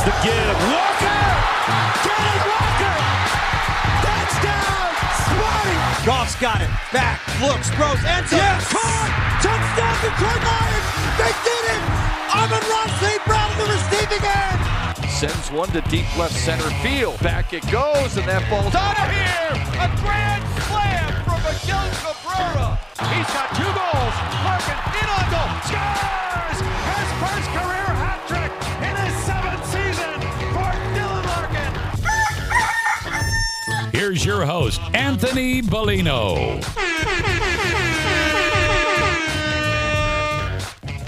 Here's the give. Walker. Kenny Walker. Touchdown. Smarty. Goff's got it. Back. Looks. Throws. Ends up. Yes. Caught. Touchdown Detroit Lions. They did it. Amon-Ra St. Brown in the receiving end. Sends one to deep left center field. Back it goes, and that ball's out of here. A grand slam from Miguel Cabrera. He's got two goals. Larkin in on goal. Scores! His first career Here's your host, Anthony Bellino.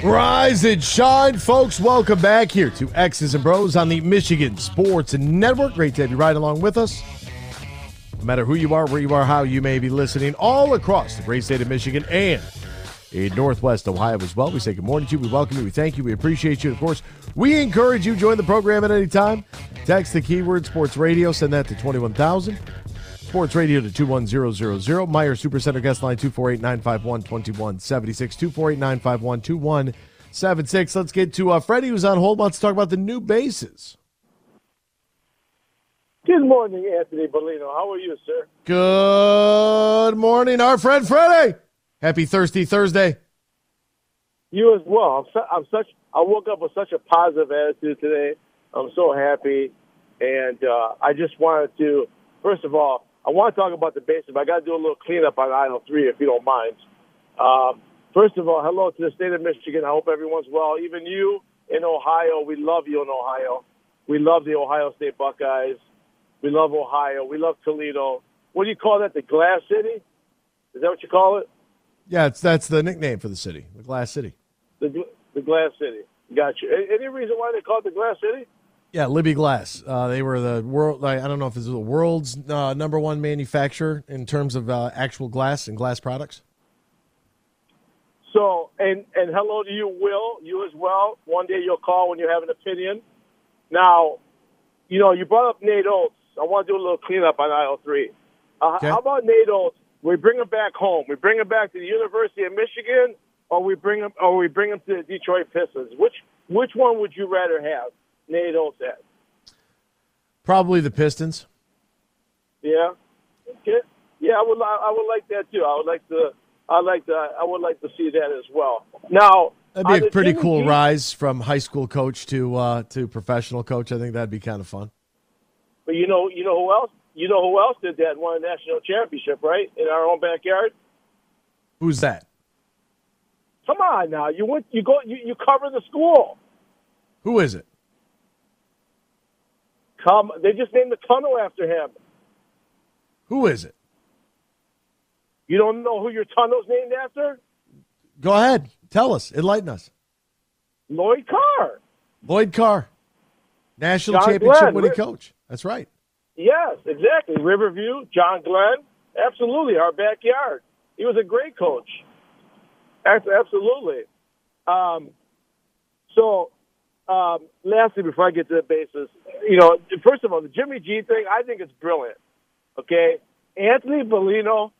Rise and shine, folks. Welcome back here to X's and Bros on the Michigan Sports Network. Great to have you right along with us. No matter who you are, where you are, how you may be listening, all across the great state of Michigan and in Northwest Ohio as well. We say good morning to you. We welcome you. We thank you. We appreciate you. Of course, we encourage you join the program at any time. Text the keyword sports radio. Send that to 21,000. Sports Radio to 21000. Meijer Supercenter guest line 248 951 2176. 248 951 2176. Let's get to uh, Freddie, who's on hold, wants to talk about the new bases. Good morning, Anthony Bellino. How are you, sir? Good morning, our friend Freddie. Happy Thirsty Thursday. You as well. I'm, su- I'm such. I woke up with such a positive attitude today. I'm so happy, and uh, I just wanted to. First of all, I want to talk about the bases. But I got to do a little cleanup on aisle three, if you don't mind. Um, first of all, hello to the state of Michigan. I hope everyone's well. Even you in Ohio, we love you in Ohio. We love the Ohio State Buckeyes. We love Ohio. We love Toledo. What do you call that? The Glass City? Is that what you call it? Yeah, it's, that's the nickname for the city, the Glass City. The, the Glass City. Got you. Any reason why they call it the Glass City? Yeah, Libbey Glass. Uh, they were the world. I don't know if it's the world's uh, number one manufacturer in terms of uh, actual glass and glass products. So, and and hello to you, Will. You as well. One day you'll call when you have an opinion. Now, you know you brought up Nate Oats. I want to do a little cleanup on aisle three. Uh, Okay. How about Nate Oats? We bring him back home. We bring him back to the University of Michigan, or we bring him, or we bring him to the Detroit Pistons. Which which one would you rather have Nate at? Probably the Pistons. Yeah. Okay. Yeah, I would. I would like that too. I would like to. I like to. I would like to see that as well. Now, That'd be a pretty cool G- rise from high school coach to uh, to professional coach. I think that'd be kind of fun. But you know, you know who else? You know who else did that? Won a national championship, right? In our own backyard. Who's that? Come on now. You went. You go. You, you cover the school. Who is it? Come. They just named the tunnel after him. Who is it? You don't know who your tunnel's named after? Go ahead. Tell us. Enlighten us. Lloyd Carr. Lloyd Carr, national John championship Glenn. winning coach. That's right. Yes, exactly. Riverview, John Glenn. Absolutely, our backyard. He was a great coach. Abs- Absolutely. Um, so, um, lastly, before I get to the basis, you know, first of all, the Jimmy G thing, I think it's brilliant. Okay, Anthony Bellino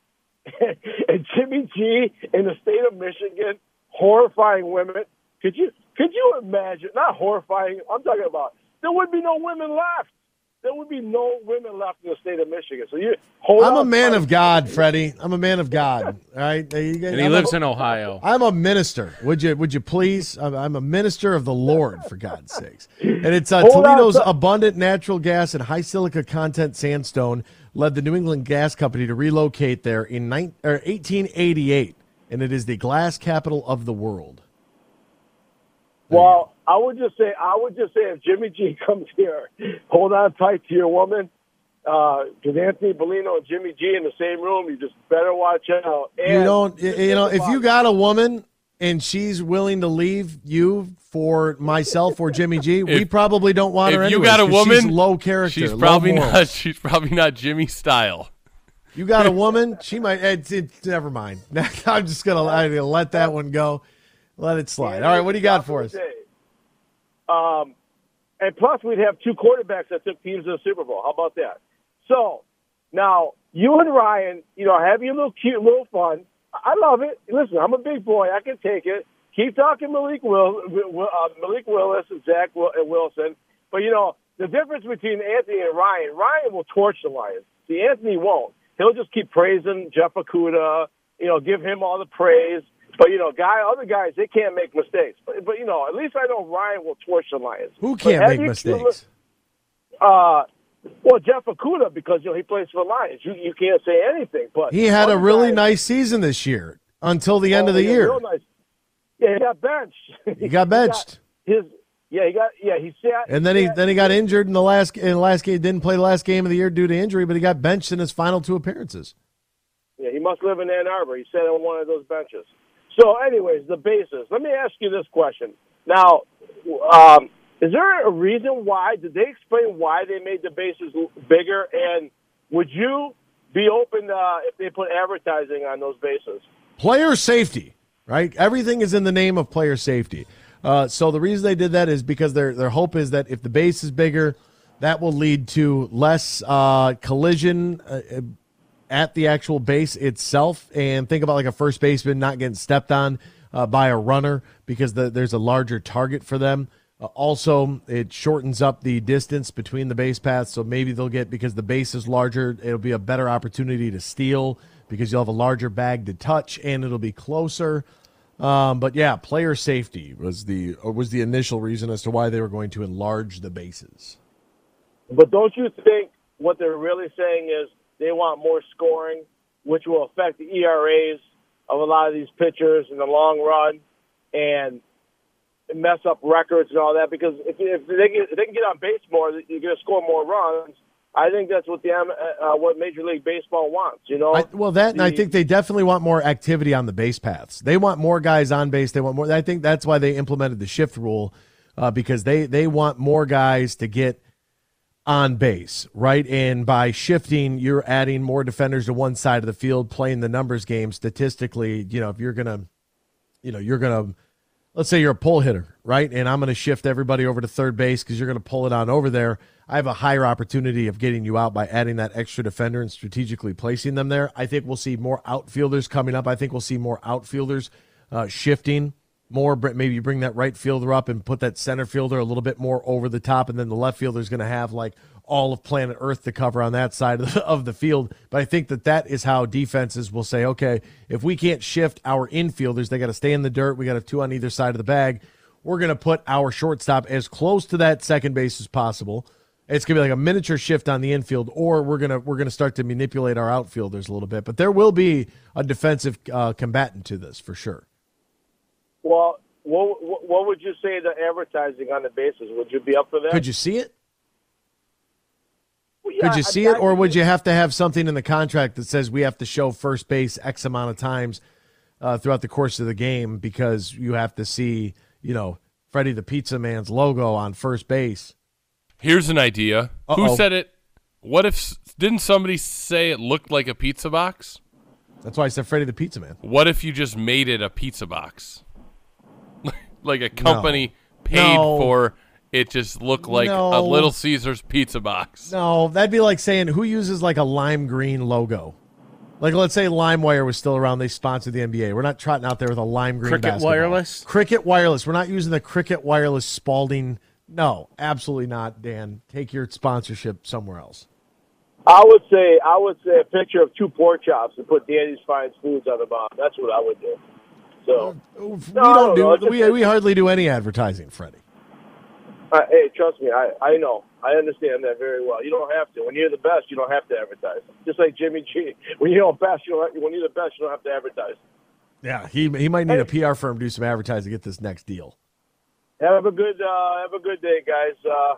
and Jimmy G in the state of Michigan horrifying women. Could you could you imagine? Not horrifying. I'm talking about there would be no women left. There would be no women left in the state of Michigan. So you hold I'm a man of God, Freddie. I'm a man of God. All right. There you go. And he I'm lives a, in Ohio. I'm a minister. Would you? Would you please? I'm, I'm a minister of the Lord, for God's sakes. And it's uh, Hold on, Toledo's abundant natural gas and high silica content sandstone led the New England Gas Company to relocate there in nine, or 1888, and it is the glass capital of the world. Well, I would just say, I would just say, if Jimmy G comes here, hold on tight to your woman, uh, because Anthony Bellino and Jimmy G in the same room. You just better watch out. And you don't. You, you know, if you got a woman and she's willing to leave you for myself or Jimmy G, we probably don't want her. If you anyways, got a woman, she's low character. She's probably not. She's probably not Jimmy style. You got a woman, she might. It's, it's never mind. I'm just gonna, I'm gonna let that one go. Let it slide. All right, what do you got for us? Um, and plus, we'd have two quarterbacks that took teams to the Super Bowl. How about that? So now you and Ryan, you know, have your little cute, little fun. I love it. Listen, I'm a big boy. I can take it. Keep talking Malik Will, uh, Malik Willis and Zach Wilson. But you know, the difference between Anthony and Ryan, Ryan will torch the Lions. See, Anthony won't. He'll just keep praising Jeff Okudah. You know, give him all the praise. But you know, guy, other guys, they can't make mistakes. But, but you know, at least I know Ryan will torch the Lions. Who can't make mistakes? Uh, well, Jeff Okudah because you know he plays for the Lions. You you can't say anything. But He had a really guys- nice season this year until the end Oh, of the year. nice. Yeah, he got benched. He got benched. his yeah, he got yeah he sat And then he sat- then he got injured in the last in the last game. Didn't play the last game of the year due to injury, but he got benched in his final two appearances. Yeah, he must live in Ann Arbor. He sat on one of those benches. So, anyways, the bases. Let me ask you this question. Now, um, is there a reason why? Did they explain why they made the bases bigger? And would you be open uh, if they put advertising on those bases? Player safety, right? Everything is in the name of player safety. Uh, so the reason they did that is because their their hope is that if the base is bigger, that will lead to less uh, collision uh, at the actual base itself. And think about like a first baseman not getting stepped on uh, by a runner because the, there's a larger target for them. Uh, also, it shortens up the distance between the base paths, so maybe they'll get because the base is larger. It'll be a better opportunity to steal because you'll have a larger bag to touch, and it'll be closer. Um, but yeah, player safety was the was the initial reason as to why they were going to enlarge the bases. But don't you think what they're really saying is they want more scoring, which will affect the ERAs of a lot of these pitchers in the long run, and mess up records and all that? Because if, if they get, if they can get on base more, you're going to score more runs. I think that's what the uh, uh, what Major League Baseball wants. You know, I, well, that and I think they definitely want more activity on the base paths. They want more guys on base. They want more. I think that's why they implemented the shift rule uh, because they they want more guys to get on base, right? And by shifting, you're adding more defenders to one side of the field, playing the numbers game. Statistically, you know, if you're gonna, you know, you're gonna, let's say you're a pull hitter, right? And I'm gonna shift everybody over to third base because you're gonna pull it on over there. I have a higher opportunity of getting you out by adding that extra defender and strategically placing them there. I think we'll see more outfielders coming up. I think we'll see more outfielders uh, shifting more. Maybe you bring that right fielder up and put that center fielder a little bit more over the top, and then the left fielder is going to have like all of planet Earth to cover on that side of the, of the field. But I think that that is how defenses will say, okay, if we can't shift our infielders, they got to stay in the dirt. We got to two on either side of the bag. We're going to put our shortstop as close to that second base as possible. It's gonna be like a miniature shift on the infield, or we're gonna we're gonna start to manipulate our outfielders a little bit. But there will be a defensive uh, combatant to this for sure. Well, what, what what would you say the advertising on the bases? Would you be up for that? Could you see it? Well, yeah, Could you see I- it, or would you have to have something in the contract that says we have to show first base X amount of times uh, throughout the course of the game because you have to see, you know, Freddie the Pizza Man's logo on first base? Here's an idea. Uh-oh. Who said it? What if didn't somebody say it looked like a pizza box? That's why I said Freddie the Pizza Man. What if you just made it a pizza box? Like a company paid No. for it just looked like a Little Caesars pizza box. No, that'd be like saying who uses like a lime green logo. Like let's say LimeWire was still around, they sponsored the NBA. We're not trotting out there with a lime green Cricket basketball. Wireless? Cricket Wireless. We're not using the Cricket Wireless Spalding. No, absolutely not, Dan. Take your sponsorship somewhere else. I would say I would say a picture of two pork chops and put Danny's Fine Foods on the bottom. That's what I would do. So, We No, don't no, do we, we hardly do any advertising, Freddie. uh, hey, trust me, I I know, I understand that very well. You don't have to. When you're the best, you don't have to advertise. Just like Jimmy G. When you're the best, you don't. When you're the best, you don't have to advertise. Yeah, he he might need a PR firm to do some advertising to get this next deal. Have a good uh, have a good day, guys. Uh,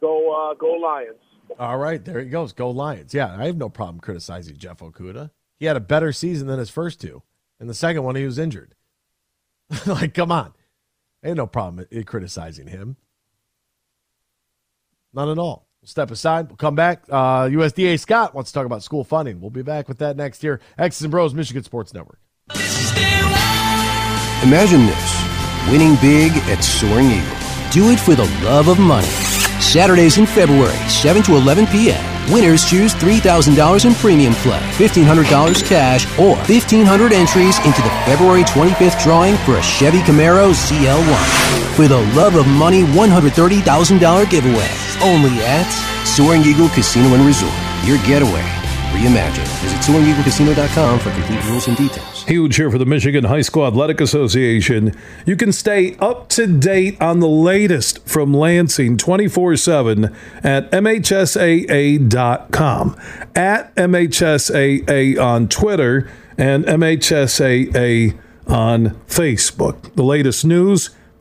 go uh, go Lions. All right, there he goes. Go Lions. Yeah, I have no problem criticizing Jeff Okudah. He had a better season than his first two. In the second one, he was injured. like, come on. Ain't no problem criticizing him. None at all. We'll step aside. We'll come back. Uh, USDA Scott wants to talk about school funding. We'll be back with that next year. X's and Bros, Michigan Sports Network. Imagine this winning big at Soaring Eagle. Do it for the love of money. Saturdays in February, 7 to 11 p.m. Winners choose $3,000 in premium play, $1,500 cash, or 1,500 entries into the February 25th drawing for a Chevy Camaro ZL1. For the love of money $130,000 giveaway. Only at Soaring Eagle Casino and Resort. Your getaway reimagined. Visit SoaringEagleCasino.com for complete rules and details. Huge here for the Michigan High School Athletic Association. You can stay up to date on the latest from Lansing 24 7 at MHSAA.com, at MHSAA on Twitter, and MHSAA on Facebook. The latest news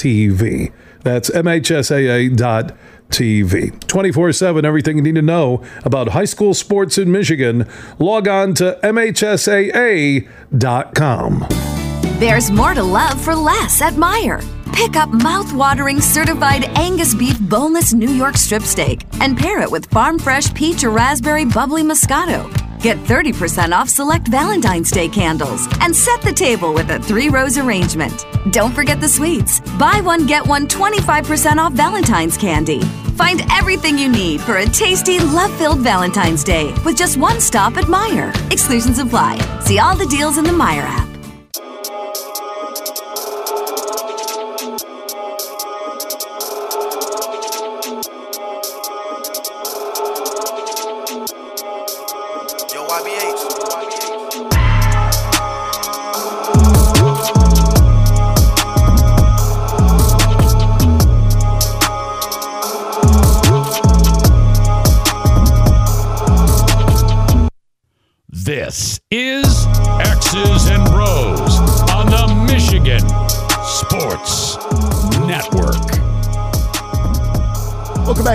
TV. That's MHSAA.tv. 24 7, everything you need to know about high school sports in Michigan. Log on to MHSAA.com. There's more to love for less at Meijer. Pick up mouth-watering certified Angus beef boneless New York strip steak and pair it with farm fresh peach or raspberry bubbly Moscato. Get 30% off select Valentine's Day candles and set the table with a three rose arrangement. Don't forget the sweets. Buy one, get one 25% off Valentine's candy. Find everything you need for a tasty, love filled Valentine's Day with just one stop at Meijer. Exclusions apply. See all the deals in the Meijer app.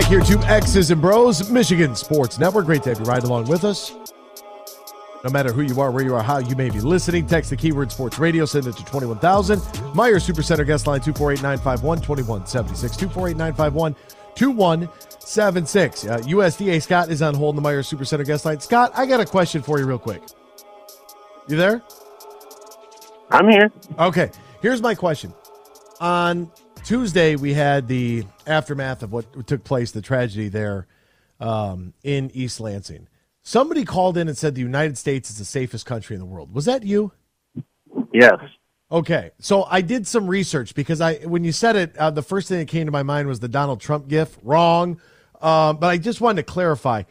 Back here to X's and Bros, Michigan Sports Network. Great to have you ride along with us. No matter who you are, where you are, how you may be listening, text the keyword sports radio, send it to 21,000. Meijer Supercenter guest line 248 951 2176. 248 951 2176. Uh, USDA Scott is on hold in the Meijer Supercenter guest line. Scott, I got a question for you, real quick. You there? I'm here. Okay. Here's my question. On Tuesday, we had the aftermath of what took place, the tragedy there um, in East Lansing. Somebody called in and said the United States is the safest country in the world. Was that you? Yes. Okay, so I did some research because I, when you said it, uh, the first thing that came to my mind was the Donald Trump gif. Wrong, um, but I just wanted to clarify.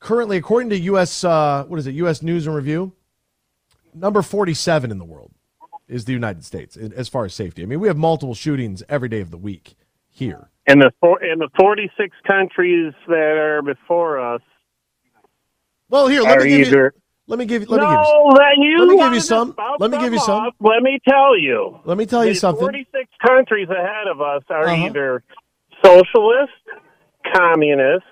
Currently, according to U.S. Uh, what is it? U.S. News and Review, number forty-seven in the world is the United States as far as safety. I mean, we have multiple shootings every day of the week here. In the four, in the forty-six countries that are before us. Well, here let me give either, you. Let me give you. Let no, me give you. then you let me give you some. Let me give you some. off. Let me tell you. Let me tell you something. 46 countries ahead of us are Uh-huh. either socialist, communist,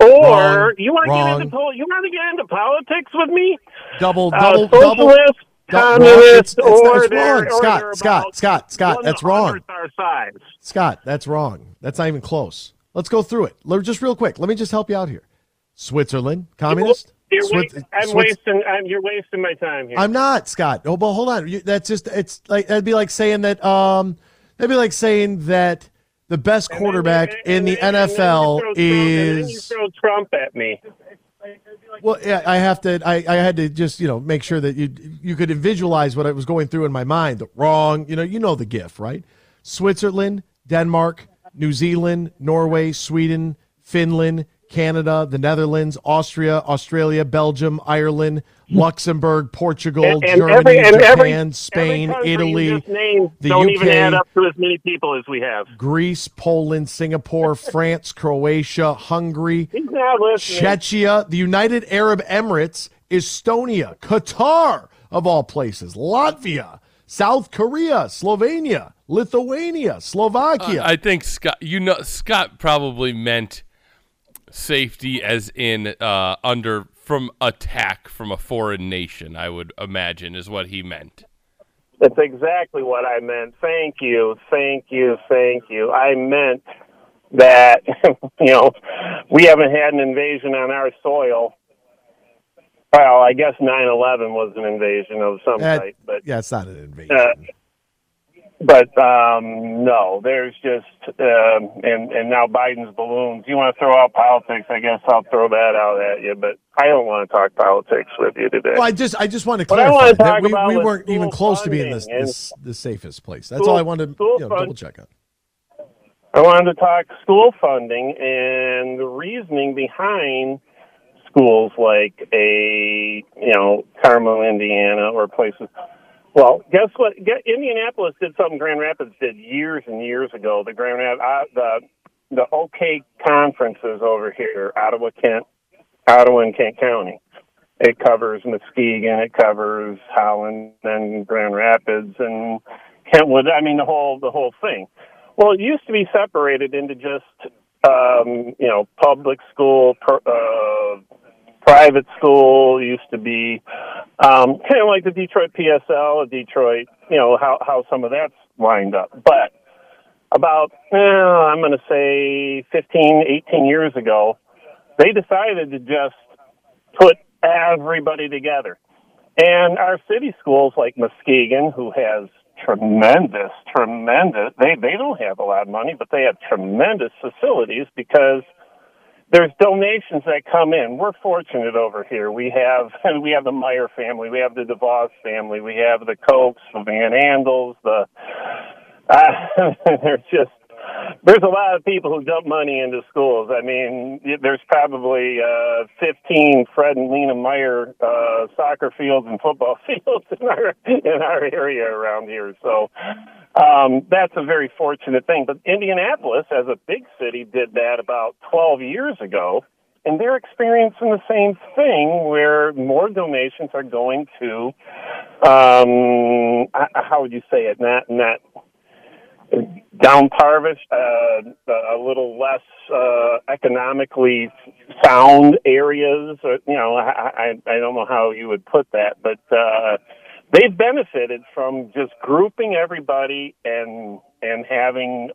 or Wrong. you want to get into you want to get into politics with me? Double, Uh, double, double. socialist, Dou- wrong. Communist, It's- it's- or it's wrong. Scott, Scott, Scott, Scott, that's wrong. Scott, that's wrong. That's not even close. Let's go through it. Let- Just real quick. Let me just help you out here. Switzerland, communist. You're Swiss- I'm Swiss- wasting. I'm, you're wasting my time here. I'm not Scott. Oh, but hold on. You, that's just. It's like that'd be like saying that. Um, that'd be like saying that the best And then- quarterback and- in the then- and then you NFL Trump- and is. throw Trump at me. Well, yeah, I have to. I, I had to just you know make sure that you you could visualize what I was going through in my mind. The wrong, you know, you know the GIF, right? Switzerland, Denmark, New Zealand, Norway, Sweden, Finland, Canada, the Netherlands, Austria, Australia, Belgium, Ireland, Luxembourg, Portugal, And- and Germany, every- and Japan, every- Spain, every Italy, just the don't UK, even add up to as many people as we have. Greece, Poland, Singapore, France, Croatia, Hungary, He's not listening. Czechia, the United Arab Emirates, Estonia, Qatar, of all places, Latvia, South Korea, Slovenia, Lithuania, uh, Slovakia. I think Scott, you know, Scott probably meant safety as in uh, under from attack from a foreign nation. I would imagine is what he meant. That's exactly what I meant. Thank you, thank you, thank you. I meant that you know we haven't had an invasion on our soil. Well, I guess 9/11 was an invasion of some That- type, but yeah, it's not an invasion. uh, but um, no, there's just um, and and now Biden's balloons. You want to throw out politics? I guess I'll throw that out at you. But I don't want to talk politics with you today. Well, I just I just want to clarify wanna talk that we, we weren't even close to being funding the, the, safest place. That's school- all I wanted to you know, double check on. I wanted to talk school funding and the reasoning behind schools like a you know Carmel, Indiana, or places. Well, guess what? Indianapolis did something Grand Rapids did years and years ago. The Grand Rapids, uh, the the OK conferences over here, Ottawa, Kent, Ottawa and Kent County. It covers Muskegon, it covers Holland and Grand Rapids and Kentwood. I mean the whole the whole thing. Well, it used to be separated into just um, you know public school, per, uh, private school. Used to be um, kind of like the Detroit PSL, Detroit. You know how how some of that's lined up, but about eh, I'm going to say 15, 18 years ago, they decided to just put everybody together. And our city schools like Muskegon, who has tremendous, tremendous, they, they don't have a lot of money, but they have tremendous facilities because there's donations that come in. We're fortunate over here. We have, and we have the Meijer family, we have the DeVos family, we have the Cokes, the Van Andels, the, uh, there's just, there's a lot of people who dump money into schools. I mean, there's probably uh, 15 Fred and Lena Meijer uh, soccer fields and football fields in our in our area around here. So um, that's a very fortunate thing. But Indianapolis, as a big city, did that about 12 years ago, and they're experiencing the same thing where more donations are going to um, how would you say it? Not not down parvish, uh, a little less uh, economically sound areas. Or, you know, I, I I don't know how you would put that, but uh, they've benefited from just grouping everybody and and having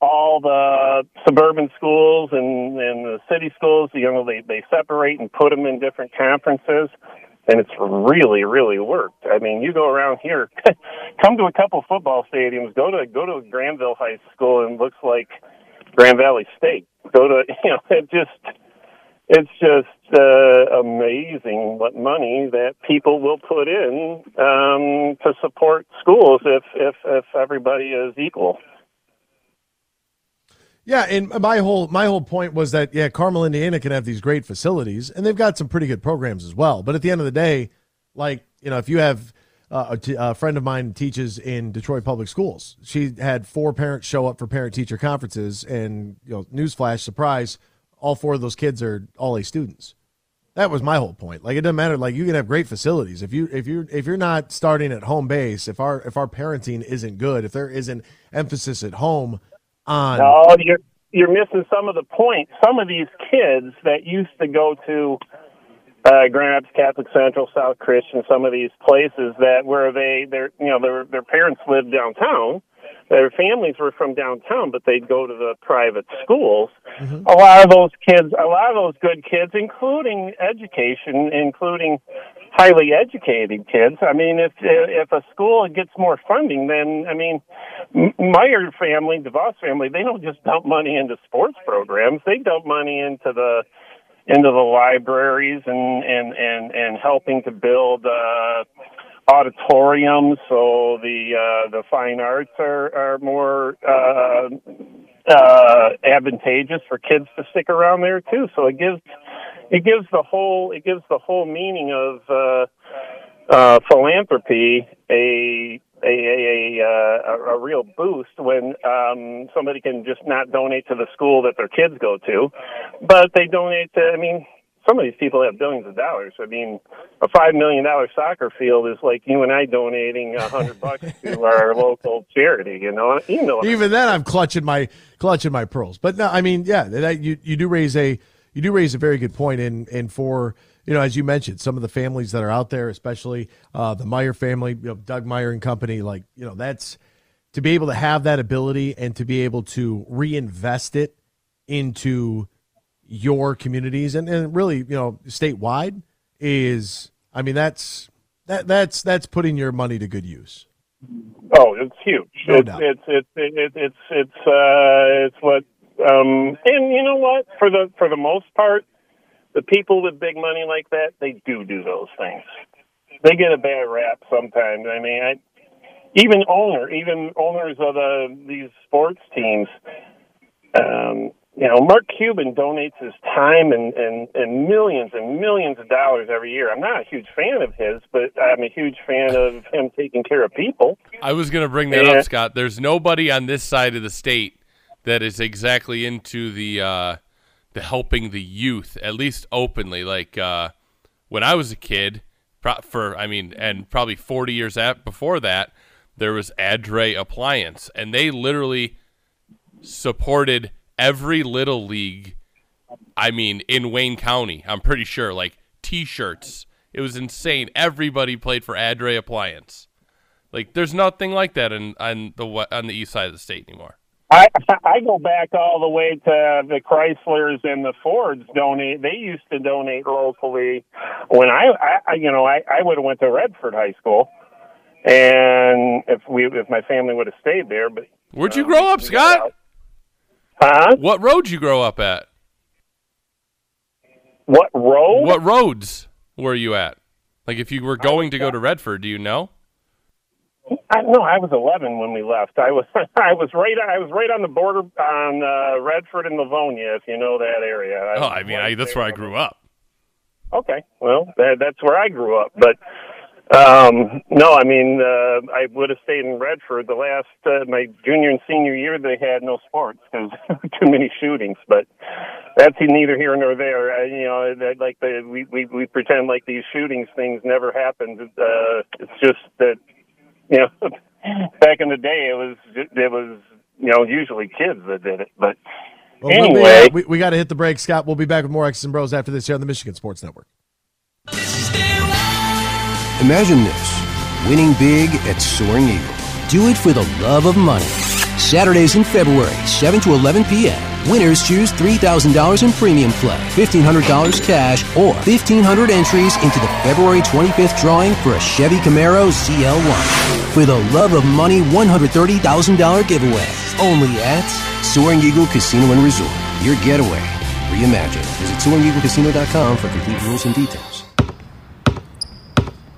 all the suburban schools and, and the city schools. You know, they they separate and put them in different conferences and it's really, really worked. I mean, you go around here, come to a couple football stadiums, go to go to Grandville High School, and looks like Grand Valley State. Go to you know, it just it's just uh, amazing what money that people will put in um, to support schools if if if everybody is equal. Yeah, and my whole my whole point was that yeah, Carmel, Indiana can have these great facilities, and they've got some pretty good programs as well. But at the end of the day, like you know, if you have uh, a, t- a friend of mine teaches in Detroit public schools, she had four parents show up for parent teacher conferences, and you know, newsflash, surprise, all four of those kids are all A students. That was my whole point. Like it doesn't matter. Like you can have great facilities if you if you if you're not starting at home base, if our if our parenting isn't good, if there isn't emphasis at home on No, you're you're missing some of the point. Some of these kids that used to go to uh, Grand Rapids Catholic Central, South Christian, some of these places that where they their you know their their parents lived downtown, their families were from downtown, but they'd go to the private schools. A lot of those kids, a lot of those good kids, including education, including highly educated kids. I mean, if if a school gets more funding, then I mean, Meijer family, DeVos family, they don't just dump money into sports programs. They dump money into the into the libraries and and and and helping to build uh auditoriums so the uh the fine arts are are more uh uh, advantageous for kids to stick around there too. So it gives it gives the whole it gives the whole meaning of uh, uh, philanthropy a a a, a, a real boost when um, somebody can just not donate to the school that their kids go to, but they donate to. I mean, some of these people have billions of dollars. I mean, a five million dollar soccer field is like you and I donating a hundred bucks to our local charity. You know, you know. Even then, I'm clutching my clutching my pearls. But no, I mean, yeah, that, you you do raise a you do raise a very good point. And and for you know, as you mentioned, some of the families that are out there, especially uh, the Meijer family, you know, Doug Meijer and company, like you know, that's to be able to have that ability and to be able to reinvest it into your communities and, and really you know statewide is i mean that's that that's that's putting your money to good use. Oh it's huge. No it's, it's, it's it's it's it's uh it's what um and you know what? For the for the most part the people with big money like that they do do those things. They get a bad rap sometimes. I mean i even owner even owners of the these sports teams um you know, Mark Cuban donates his time and, and, and millions and millions of dollars every year. I'm not a huge fan of his, but I'm a huge fan of him taking care of people. I was going to bring that and, up, Scott. There's nobody on this side of the state that is exactly into the uh, the helping the youth, at least openly. Like uh, when I was a kid, for I mean, and probably 40 years at, before that, there was Adray Appliance, and they literally supported – every little league. I mean, in Wayne County, I'm pretty sure, like T-shirts. It was insane. Everybody played for Adray Appliance. Like, there's nothing like that in, on the on the east side of the state anymore. I I go back all the way to the Chryslers and the Fords donate. They used to donate locally. When I, I you know I I would have went to Redford High School, and if we if my family would have stayed there, but where'd you um, grow up, Scott? Huh? What road you grow up at? What road? What roads were you at? Like if you were going to go to Redford, do you know? I, no, I was 11 when we left. I was I was right I was right on the border on uh, Redford and Livonia, if you know that area. I oh, I mean, I, that's where I grew up. Okay, well, that, that's where I grew up, but um, no, I mean, uh, I would have stayed in Redford. The last, uh, my junior and senior year, they had no sports because too many shootings. But that's neither here nor there. Uh, you know, that, like the we, we we pretend like these shootings things never happened. Uh, it's just that, you know, back in the day, it was it was you know usually kids that did it. But well, anyway, we'll be, uh, we we got to hit the break, Scott. We'll be back with more X's and Bros after this here on the Michigan Sports Network. Imagine this winning big at Soaring Eagle. Do it for the love of money. Saturdays in February, 7 to 11 p.m. Winners choose $3,000 in premium play, $1,500 cash, or 1,500 entries into the February 25th drawing for a Chevy Camaro ZL1. For the love of money $130,000 giveaway. Only at Soaring Eagle Casino and Resort. Your getaway. Reimagine. Visit SoaringEagleCasino.com for complete rules and details.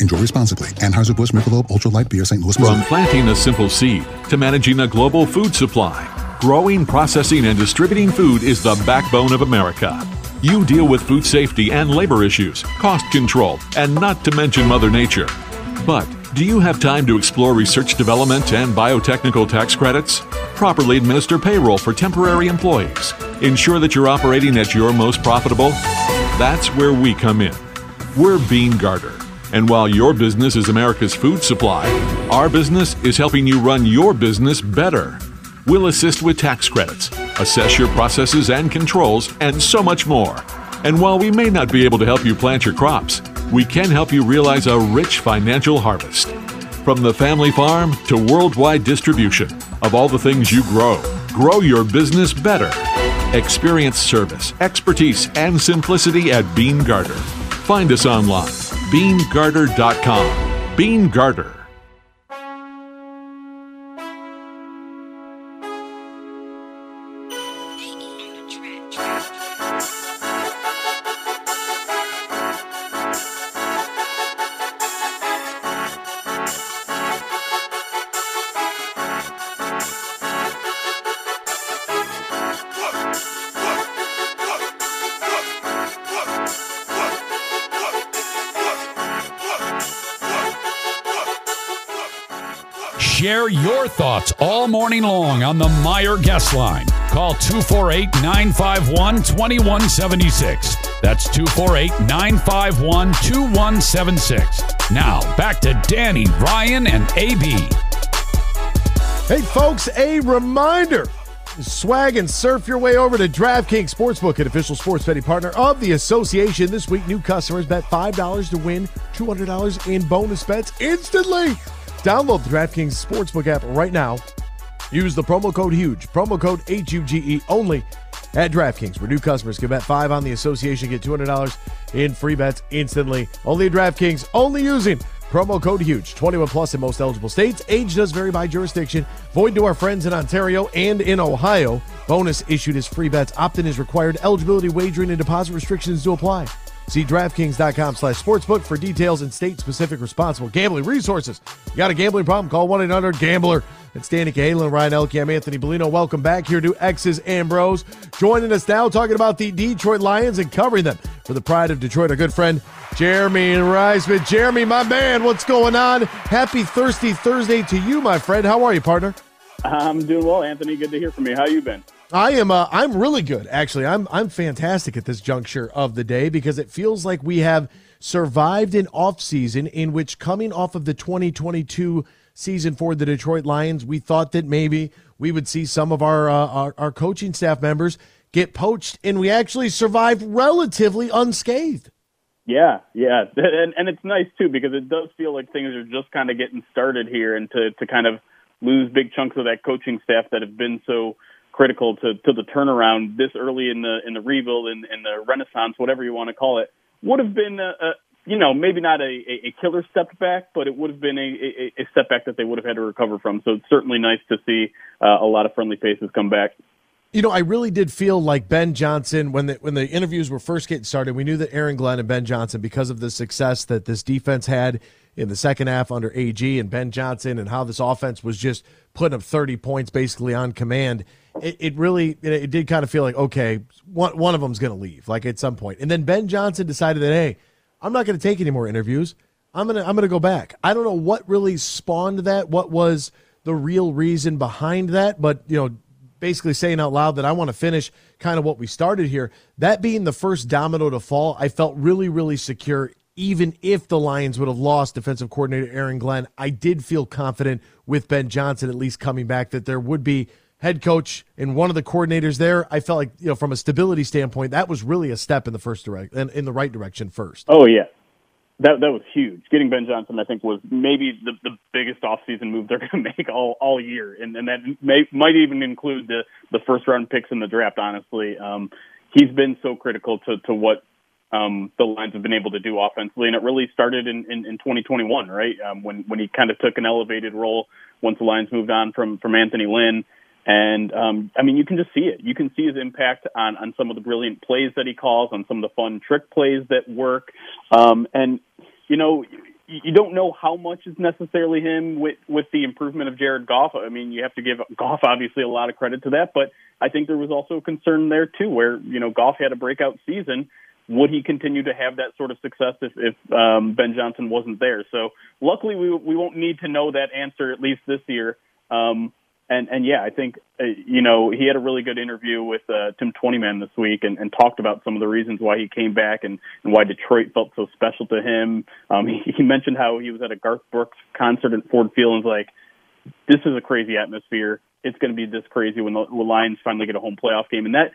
Enjoy responsibly. Anheuser-Busch Michelob Ultra Light Beer, St. Louis, Missouri. From planting a simple seed to managing a global food supply, growing, processing, and distributing food is the backbone of America. You deal with food safety and labor issues, cost control, and not to mention Mother Nature. But do you have time to explore research development and biotechnical tax credits? Properly administer payroll for temporary employees. Ensure that you're operating at your most profitable? That's where we come in. We're Bean Garter and while your business is America's food supply, our business is helping you run your business better. We'll assist with tax credits, assess your processes and controls, and so much more. And while we may not be able to help you plant your crops, we can help you realize a rich financial harvest. From the family farm to worldwide distribution of all the things you grow, grow your business better Experience service, expertise, and simplicity at Bean Garter. Find us online, beanegarter.com. Beene Garter. Morning long on the Meijer guest line. Call 248 951 2176. That's 248 951 2176. Now, back to Danny, Ryan, and AB. Hey, folks, a reminder. Swag and surf your way over to DraftKings Sportsbook, an official sports betting partner of the association. This week, new customers bet $5 to win $200 in bonus bets instantly. Download the DraftKings Sportsbook app right now. Use the promo code HUGE, promo code H U G E only at DraftKings, where new customers can bet five on the association, get $200 in free bets instantly. Only at DraftKings, only using promo code HUGE. 21 plus in most eligible states. Age does vary by jurisdiction. Void to our friends in Ontario and in Ohio. Bonus issued as free bets. Opt-in is required. Eligibility, wagering, and deposit restrictions do apply. See DraftKings.com slash sportsbook for details and state-specific responsible gambling resources. You got a gambling problem? Call 1-800-GAMBLER. It's Danny Cahalan, Ryan Elke. I'm Anthony Bellino. Welcome back here to X's and Bros. Joining us now talking about the Detroit Lions and covering them for the pride of Detroit, our good friend Jeremy Reisman. Jeremy, my man, what's going on? Happy Thirsty Thursday to you, my friend. How are you, partner? I'm doing well, Anthony. Good to hear from you. How you been? I am. Uh, I'm really good, actually. I'm. I'm fantastic at this juncture of the day because it feels like we have survived an off season in which, coming off of the 2022 season for the Detroit Lions, we thought that maybe we would see some of our uh, our, our coaching staff members get poached, and we actually survived relatively unscathed. Yeah, yeah, and and it's nice too because it does feel like things are just kind of getting started here, and to to kind of lose big chunks of that coaching staff that have been so critical to, to the turnaround this early in the in the rebuild and, and the renaissance, whatever you want to call it, would have been a, a you know maybe not a, a killer step back, but it would have been a, a, a step back that they would have had to recover from. So it's certainly nice to see uh, a lot of friendly faces come back. You know, I really did feel like Ben Johnson when the when the interviews were first getting started. We knew that Aaron Glenn and Ben Johnson, because of the success that this defense had in the second half under AG and Ben Johnson, and how this offense was just putting up 30 points basically on command it, it really it, it, did kind of feel like okay, one one of them's going to leave like at some point. And then Ben Johnson decided that hey, I'm not going to take any more interviews. I'm gonna I'm gonna go back. I don't know what really spawned that. What was the real reason behind that? But you know, basically saying out loud that I want to finish kind of what we started here. That being the first domino to fall, I felt really really secure. Even if the Lions would have lost defensive coordinator Aaron Glenn, I did feel confident with Ben Johnson at least coming back that there would be head coach and one of the coordinators there, I felt like you know from a stability standpoint, that was really a step in the first direct in, in the right direction first. Oh yeah, that that was huge. Getting Ben Johnson, I think, was maybe the, the biggest offseason move they're going to make all all year, and and that may, might even include the the first round picks in the draft. Honestly, um, he's been so critical to to what um, the Lions have been able to do offensively, and it really started in, in, in 2021, right? Um, when when he kind of took an elevated role once the Lions moved on from from Anthony Lynn. And um, I mean, you can just see it. You can see his impact on on some of the brilliant plays that he calls, on some of the fun trick plays that work. Um, and you know, you, don't know how much is necessarily him with with the improvement of Jared Goff. I mean, you have to give Goff obviously a lot of credit to that, but I think there was also a concern there too, where you know Goff had a breakout season. Would he continue to have that sort of success if, if um, Ben Johnson wasn't there? So luckily, we we won't need to know that answer at least this year. Um, and and yeah, I think uh, you know he had a really good interview with uh, Tim Twentyman this week, and, and talked about some of the reasons why he came back and, and why Detroit felt so special to him. Um, he, he mentioned how he was at a Garth Brooks concert at Ford Field and was like, "This is a crazy atmosphere. It's going to be this crazy when the, the Lions finally get a home playoff game." And that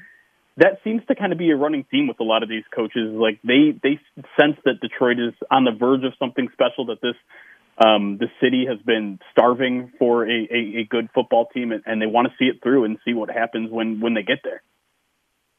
that seems to kind of be a running theme with a lot of these coaches. Like they they sense that Detroit is on the verge of something special. That this um, the city has been starving for a, a, a good football team, and, and they want to see it through and see what happens when when they get there.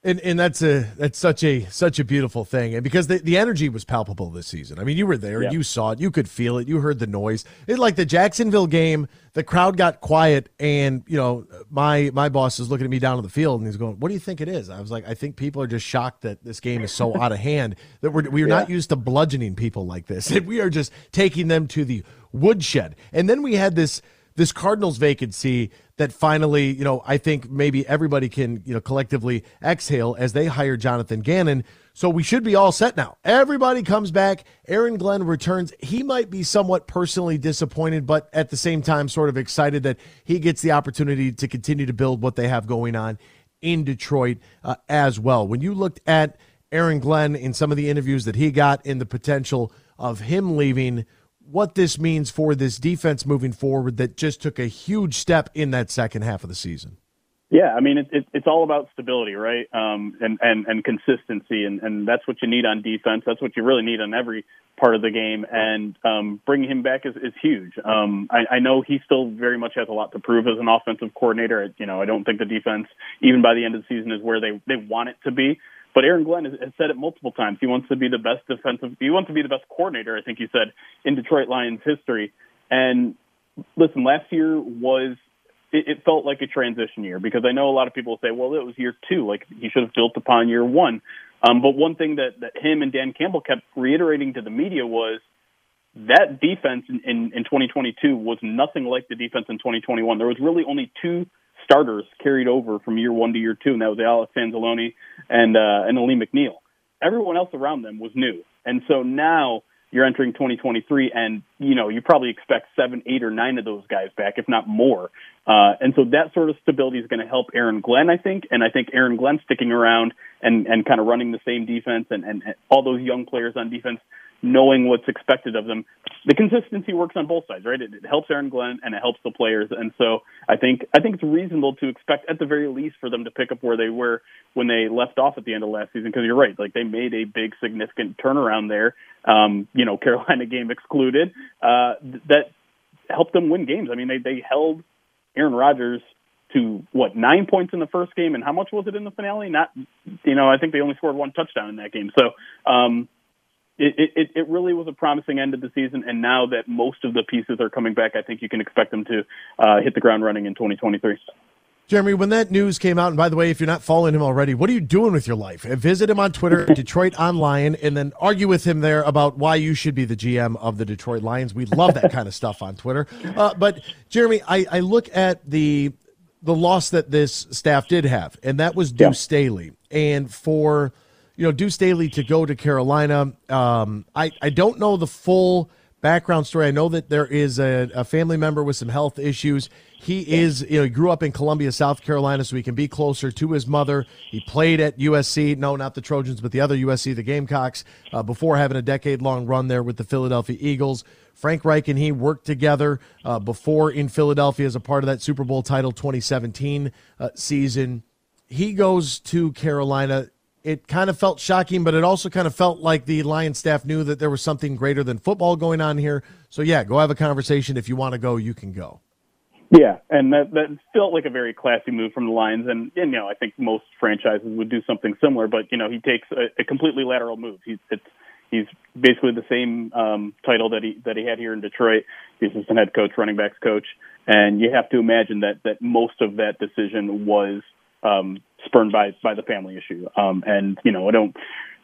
And and that's a that's such a such a beautiful thing, and because the, the energy was palpable this season. I mean, you were there, Yeah. you saw it, you could feel it, you heard the noise. It like the Jacksonville game, the crowd got quiet, and you know my my boss is looking at me down on the field, and he's going, "What do you think it is?" I was like, "I think people are just shocked that this game is so out of hand that we're we're not used to bludgeoning people like this, and we are just taking them to the woodshed." And then we had this this Cardinals vacancy that finally, you know, I think maybe everybody can, you know, collectively exhale as they hire Jonathan Gannon. So we should be all set now. Everybody comes back. Aaron Glenn returns. He might be somewhat personally disappointed, but at the same time, sort of excited that he gets the opportunity to continue to build what they have going on in Detroit uh, as well. When you looked at Aaron Glenn in some of the interviews that he got in the potential of him leaving, what this means for this defense moving forward that just took a huge step in that second half of the season. Yeah, I mean, it, it, it's all about stability, right? Um, and, and, and consistency. And, and that's what you need on defense. That's what you really need on every part of the game. And um, bringing him back is, is huge. Um, I, I know he still very much has a lot to prove as an offensive coordinator. You know, I don't think the defense, even by the end of the season, is where they, they want it to be. But Aaron Glenn has, has said it multiple times. He wants to be the best defensive. He wants to be the best coordinator. I think he said in Detroit Lions history. And listen, last year was it, it felt like a transition year because I know a lot of people say, well, it was year two. Like he should have built upon year one. Um, but one thing that, that him and Dan Campbell kept reiterating to the media was that defense in, in, in 2022 was nothing like the defense in 2021. There was really only two starters carried over from year one to year two, and that was Alex Anzalone and uh, and Alim McNeill. Everyone else around them was new, and so now you're entering 2023, and you know you probably expect seven, eight, or nine of those guys back, if not more. Uh, and so that sort of stability is going to help Aaron Glenn, I think, and I think Aaron Glenn sticking around and and kind of running the same defense, and, and and all those young players on defense knowing what's expected of them. The consistency works on both sides, right? It, it helps Aaron Glenn and it helps the players, and so I think I think it's reasonable to expect at the very least for them to pick up where they were when they left off at the end of last season. Because you're right, like they made a big significant turnaround there. Um, you know, Carolina game excluded, uh, th- that helped them win games. I mean, they they held Aaron Rodgers to what nine points in the first game, and how much was it in the finale? Not, you know, I think they only scored one touchdown in that game. So. um it, it, it really was a promising end of the season, and now that most of the pieces are coming back, I think you can expect them to uh, hit the ground running in 2023. Jeremy, when that news came out, and by the way, if you're not following him already, what are you doing with your life? Visit him on Twitter, DetroitOnLion, and then argue with him there about why you should be the GM of the Detroit Lions. We love that kind of stuff on Twitter. Uh, but Jeremy, I, I look at the the loss that this staff did have, and that was Deuce Staley, and for you know Deuce Staley to go to Carolina, um, I I don't know the full background story. I know that there is a, a family member with some health issues. He is, you know, he grew up in Columbia, South Carolina, so he can be closer to his mother. He played at USC, no, not the Trojans, but the other USC, the Gamecocks, uh, before having a decade long run there with the Philadelphia Eagles. Frank Reich and he worked together uh, before in Philadelphia as a part of that Super Bowl title 2017 uh, season. He goes to Carolina it kind of felt shocking, but it also kind of felt like the Lions staff knew that there was something greater than football going on here. So yeah, go have a conversation. If you want to go, you can go. Yeah, and that that felt like a very classy move from the Lions, and, and you know I think most franchises would do something similar, but you know he takes a, a completely lateral move. He's it's he's basically the same um, title that he that he had here in Detroit, the assistant head coach, running backs coach, and you have to imagine that that most of that decision was um, spurned by by the family issue. Um, and you know, I don't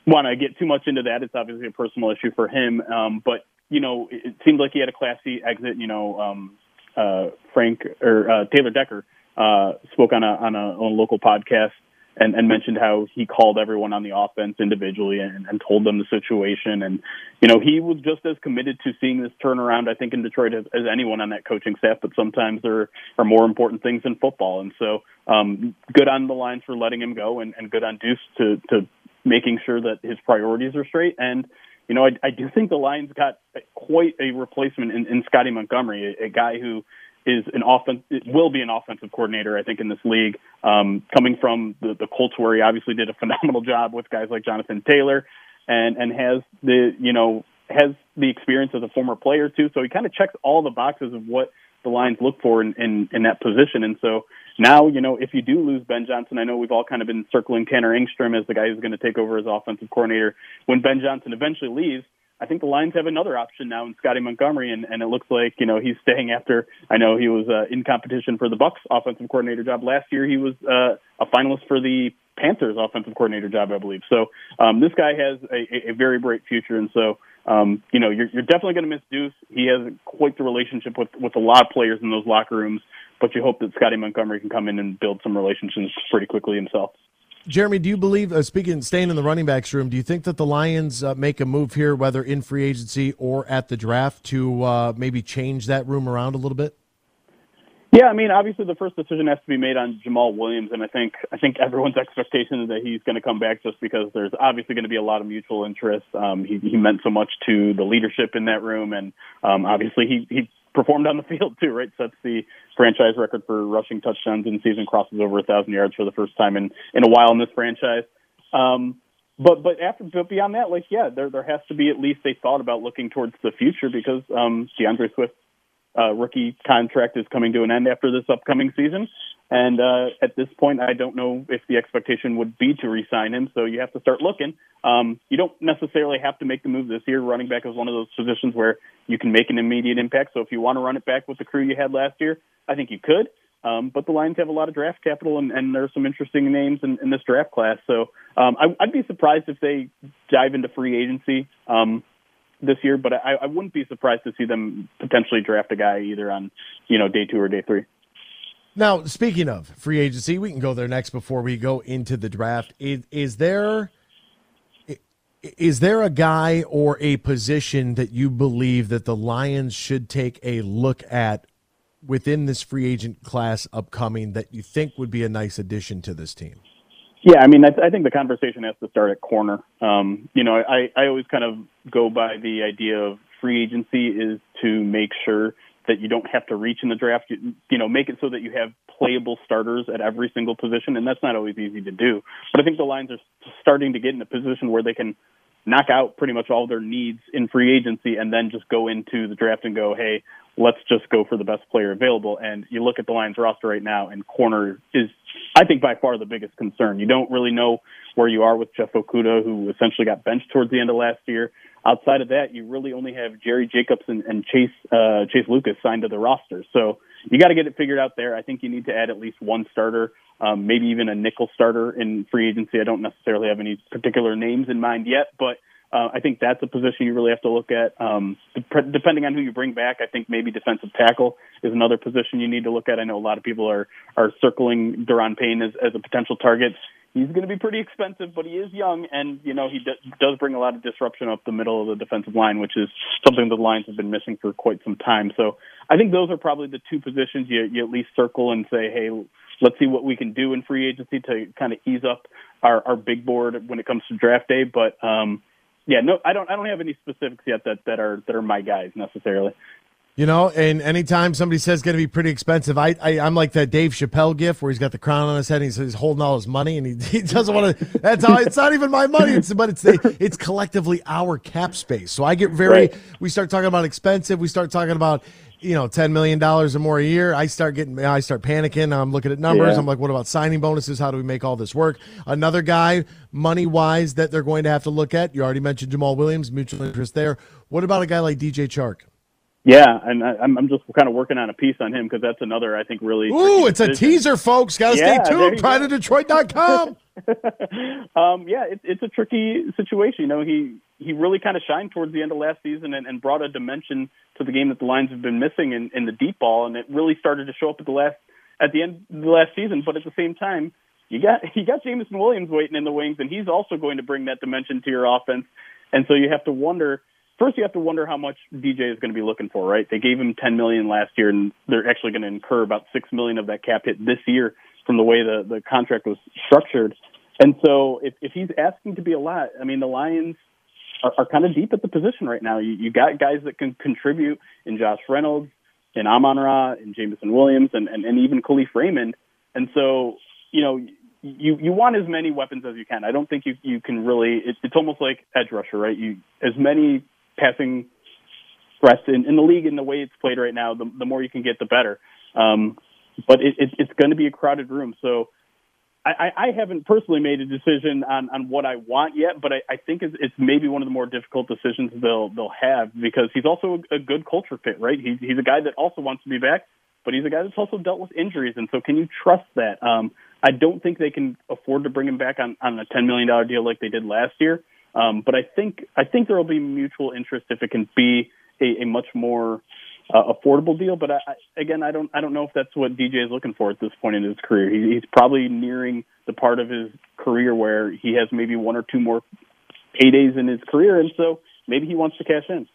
want to get too much into that. It's obviously a personal issue for him. Um, but you know, it, it seemed like he had a classy exit. You know, um, uh, Frank or uh, Taylor Decker uh, spoke on a on a, on a local podcast. And, and mentioned how he called everyone on the offense individually and, and told them the situation. And, you know, he was just as committed to seeing this turnaround, I think, in Detroit as, as anyone on that coaching staff. But sometimes there are more important things in football. And so, um, good on the Lions for letting him go, and, and good on Deuce to to making sure that his priorities are straight. And you know, I, I do think the Lions got quite a replacement in, in Scotty Montgomery, a, a guy who is an offense it will be an offensive coordinator, I think, in this league. Um, coming from the, the Colts, where he obviously did a phenomenal job with guys like Jonathan Taylor, and and has the you know has the experience as a former player too, so he kind of checks all the boxes of what the Lions look for in, in, in that position. And so now, you know, if you do lose Ben Johnson, I know we've all kind of been circling Tanner Engstrand as the guy who's going to take over as offensive coordinator. When Ben Johnson eventually leaves, I think the Lions have another option now in Scotty Montgomery, and, and it looks like you know he's staying after. I know he was uh, in competition for the Bucs offensive coordinator job last year. He was uh, a finalist for the Panthers offensive coordinator job, I believe. So um, this guy has a, a very bright future, and so um, you know you're, you're definitely going to miss Deuce. He has quite the relationship with with a lot of players in those locker rooms, but you hope that Scotty Montgomery can come in and build some relationships pretty quickly himself. Jeremy, do you believe, uh, speaking, staying in the running backs room, do you think that the Lions uh, make a move here, whether in free agency or at the draft, to uh, maybe change that room around a little bit? Yeah, I mean, obviously the first decision has to be made on Jamaal Williams, and I think I think everyone's expectation is that he's going to come back just because there's obviously going to be a lot of mutual interest. Um, he, he meant so much to the leadership in that room, and um, obviously he he performed on the field too, right? Sets the franchise record for rushing touchdowns in season, crosses over a thousand yards for the first time in in a while in this franchise. Um, but but after but beyond that, like yeah, there there has to be at least a thought about looking towards the future because um, D'Andre Swift uh, rookie contract is coming to an end after this upcoming season. And uh, at this point, I don't know if the expectation would be to re-sign him. So you have to start looking. Um, you don't necessarily have to make the move this year. Running back is one of those positions where you can make an immediate impact. So if you want to run it back with the crew you had last year, I think you could. Um, but the Lions have a lot of draft capital, and, and there are some interesting names in, in this draft class. So um, I, I'd be surprised if they dive into free agency. Um, this year, but I, I wouldn't be surprised to see them potentially draft a guy either on, you know, day two or day three. Now, speaking of free agency, we can go there next before we go into the draft. Is, is there is there a guy or a position that you believe that the Lions should take a look at within this free agent class upcoming that you think would be a nice addition to this team? Yeah, I mean, I, think the conversation has to start at corner. Um, you know, I, I always kind of go by the idea of free agency is to make sure that you don't have to reach in the draft. You, you know, make it so that you have playable starters at every single position, and that's not always easy to do. But I think the Lions are starting to get in a position where they can knock out pretty much all their needs in free agency and then just go into the draft and go, hey, let's just go for the best player available. And you look at the Lions roster right now, and corner is, I think, by far the biggest concern. You don't really know where you are with Jeff Okudah, who essentially got benched towards the end of last year. Outside of that, you really only have Jerry Jacobs and, and Chase uh, Chase Lucas signed to the roster. So you got to get it figured out there. I think you need to add at least one starter, um, maybe even a nickel starter in free agency. I don't necessarily have any particular names in mind yet, but uh, I think that's a position you really have to look at. Um, depending on who you bring back, I think maybe defensive tackle is another position you need to look at. I know a lot of people are are circling Daron Payne as, as a potential target. He's going to be pretty expensive, but he is young, and you know he d- does bring a lot of disruption up the middle of the defensive line, which is something the Lions have been missing for quite some time. So I think those are probably the two positions you, you at least circle and say, hey, let's see what we can do in free agency to kind of ease up our, our big board when it comes to draft day. But um, yeah, no, I don't. I don't have any specifics yet that, that are that are my guys necessarily. You know, and anytime somebody says it's going to be pretty expensive, I, I am like that Dave Chappelle gif where he's got the crown on his head and he's, he's holding all his money and he, he doesn't want to. That's how it's not even my money, it's, but it's the, it's collectively our cap space. So I get very. Right. We start talking about expensive. We start talking about you know, ten million dollars or more a year, I start getting, I start panicking. I'm looking at numbers. Yeah. I'm like, what about signing bonuses? How do we make all this work? Another guy, money wise, that they're going to have to look at. You already mentioned Jamaal Williams, mutual interest there. What about a guy like DJ Chark? Yeah, and I, I'm just kind of working on a piece on him because that's another I think really. Ooh, it's a teaser, folks. Got to yeah, stay tuned. PrideOfDetroit.com. um, yeah, it, it's a tricky situation. You know, he he really kind of shined towards the end of last season and, and brought a dimension to the game that the Lions have been missing in, in the deep ball, and it really started to show up at the last at the end of the last season. But at the same time, you got you got Jameson Williams waiting in the wings, and he's also going to bring that dimension to your offense. And so you have to wonder first you have to wonder how much DJ is going to be looking for, right? They gave him 10 million last year, and they're actually going to incur about six million of that cap hit this year from the way the the contract was structured. And so if if he's asking to be a lot, I mean the Lions are, are kind of deep at the position right now. You you got guys that can contribute in Josh Reynolds, in Amon-Ra, in Jameson Williams, and and, and even Kalif Raymond. And so you know you you want as many weapons as you can. I don't think you you can really. It's, it's almost like edge rusher, right? You as many passing threats in, in the league in the way it's played right now. The, the more you can get, the better. Um, but it, it, it's going to be a crowded room. So I, I haven't personally made a decision on, on what I want yet, but I, I think it's, it's maybe one of the more difficult decisions they'll they'll have because he's also a, good culture fit, right? He's he's a guy that also wants to be back, but he's a guy that's also dealt with injuries, and so can you trust that? Um, I don't think they can afford to bring him back on on a ten million dollar deal like they did last year. Um, but I think I think there will be mutual interest if it can be a, a much more uh, affordable deal. But I, I, again, I don't I don't know if that's what DJ is looking for at this point in his career. He, he's probably nearing the part of his career where he has maybe one or two more paydays in his career, and so maybe he wants to cash in.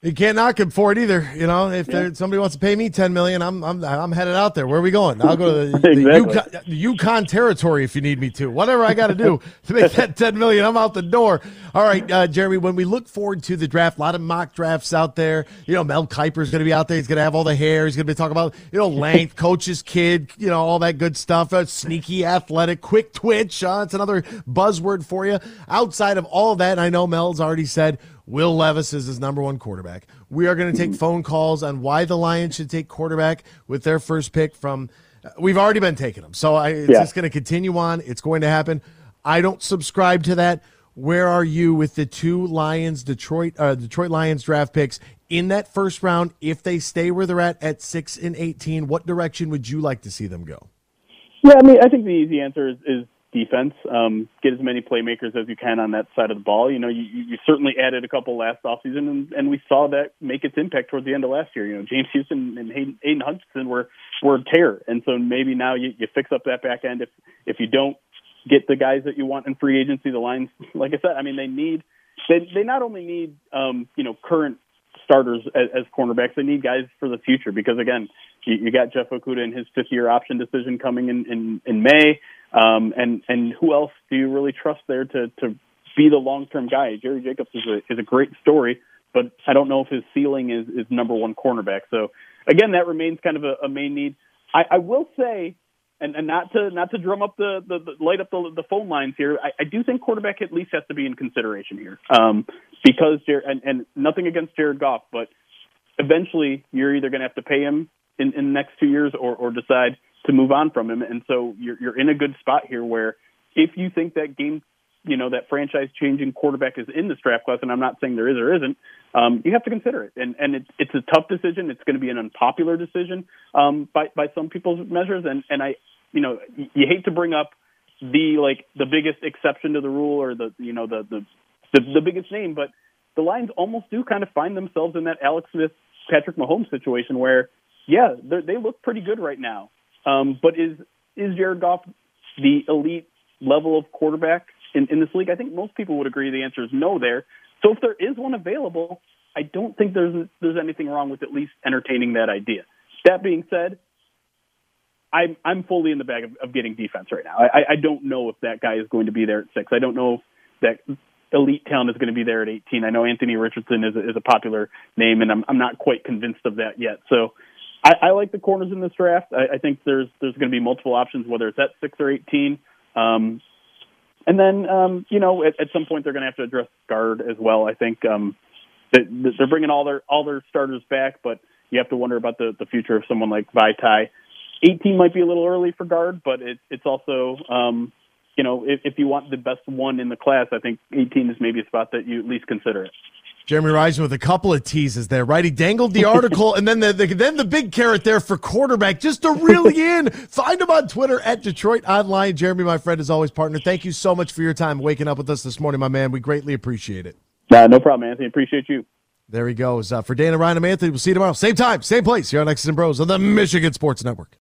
You can't knock him for it either. You know, if yeah. somebody wants to pay me ten million, I'm I'm I'm headed out there. Where are we going? I'll go to the, exactly. the, Yukon, the Yukon territory if you need me to. Whatever I got to do to make that ten million, I'm out the door. All right, uh, Jeremy. When we look forward to the draft, a lot of mock drafts out there. You know, Mel Kiper's going to be out there. He's going to have all the hair. He's going to be talking about you know length, coach's kid, you know all that good stuff. Uh, sneaky, athletic, quick twitch. Uh, it's another buzzword for you. Outside of all of that, I know Mel's already said Will Levis is his number one quarterback. We are going to take phone calls on why the Lions should take quarterback with their first pick from. We've already been taking them, so I, it's yeah. just going to continue on. It's going to happen. I don't subscribe to that. Where are you with the two Lions, Detroit, uh, Detroit Lions draft picks in that first round? If they stay where they're at at six and eighteen, what direction would you like to see them go? Yeah, I mean, I think the easy answer is, is defense. Um, get as many playmakers as you can on that side of the ball. You know, you, you certainly added a couple last offseason, and, and we saw that make its impact towards the end of last year. You know, James Houston and Hayden, Aidan Hutchinson were were a tear, and so maybe now you, you fix up that back end. If if you don't get the guys that you want in free agency, the lines, like I said, I mean, they need they they not only need um, you know current starters as, as cornerbacks, they need guys for the future because again, you, got Jeff Okudah in his fifth year option decision coming in in, in May. Um, and and who else do you really trust there to to be the long term guy? Jerry Jacobs is a is a great story, but I don't know if his ceiling is is number one cornerback. So again, that remains kind of a, a main need. I, I will say, and, and not to not to drum up the, the, the light up the, the phone lines here. I, I do think quarterback at least has to be in consideration here, um, because Jared, and, and nothing against Jared Goff, but eventually you're either going to have to pay him in, in the next two years or or decide to move on from him. And so you're, you're in a good spot here where if you think that game, you know, that franchise changing quarterback is in this draft class, and I'm not saying there is or isn't, um, you have to consider it. And, and it's, it's a tough decision. It's going to be an unpopular decision um, by, by some people's measures. And, and I, you know, you hate to bring up the, like, the biggest exception to the rule or the, you know, the, the, the, the biggest name, but the Lions almost do kind of find themselves in that Alex Smith, Patrick Mahomes situation where, yeah, they look pretty good right now. Um, but is is Jared Goff the elite level of quarterback in, in this league? I think most people would agree the answer is no there. So if there is one available, I don't think there's there's anything wrong with at least entertaining that idea. That being said, I'm I'm fully in the bag of, of getting defense right now. I, I don't know if that guy is going to be there at six. I don't know if that elite talent is going to be there at 18. I know Anthony Richardson is a, is a popular name, and I'm I'm not quite convinced of that yet. So I, I like the corners in this draft. I, I think there's there's going to be multiple options, whether it's at six or eighteen. Um, and then um, you know at, at some point they're going to have to address guard as well. I think um, that, they're bringing all their all their starters back, but you have to wonder about the the future of someone like Vaitai. 18 might be a little early for guard, but it, it's also um, you know if, if you want the best one in the class, I think 18 is maybe a spot that you at least consider it. Jeremy Reisman with a couple of teases there, right? He dangled the article and then the, the, then the big carrot there for quarterback just to reel you in. Find him on Twitter at DetroitOnLion. Jeremy, my friend, is always partner. Thank you so much for your time waking up with us this morning, my man. We greatly appreciate it. Uh, no problem, Anthony. Appreciate you. There he goes. Uh, for Dana Ryan and Anthony, we'll see you tomorrow. Same time, same place here on X's and Bros on the Michigan Sports Network.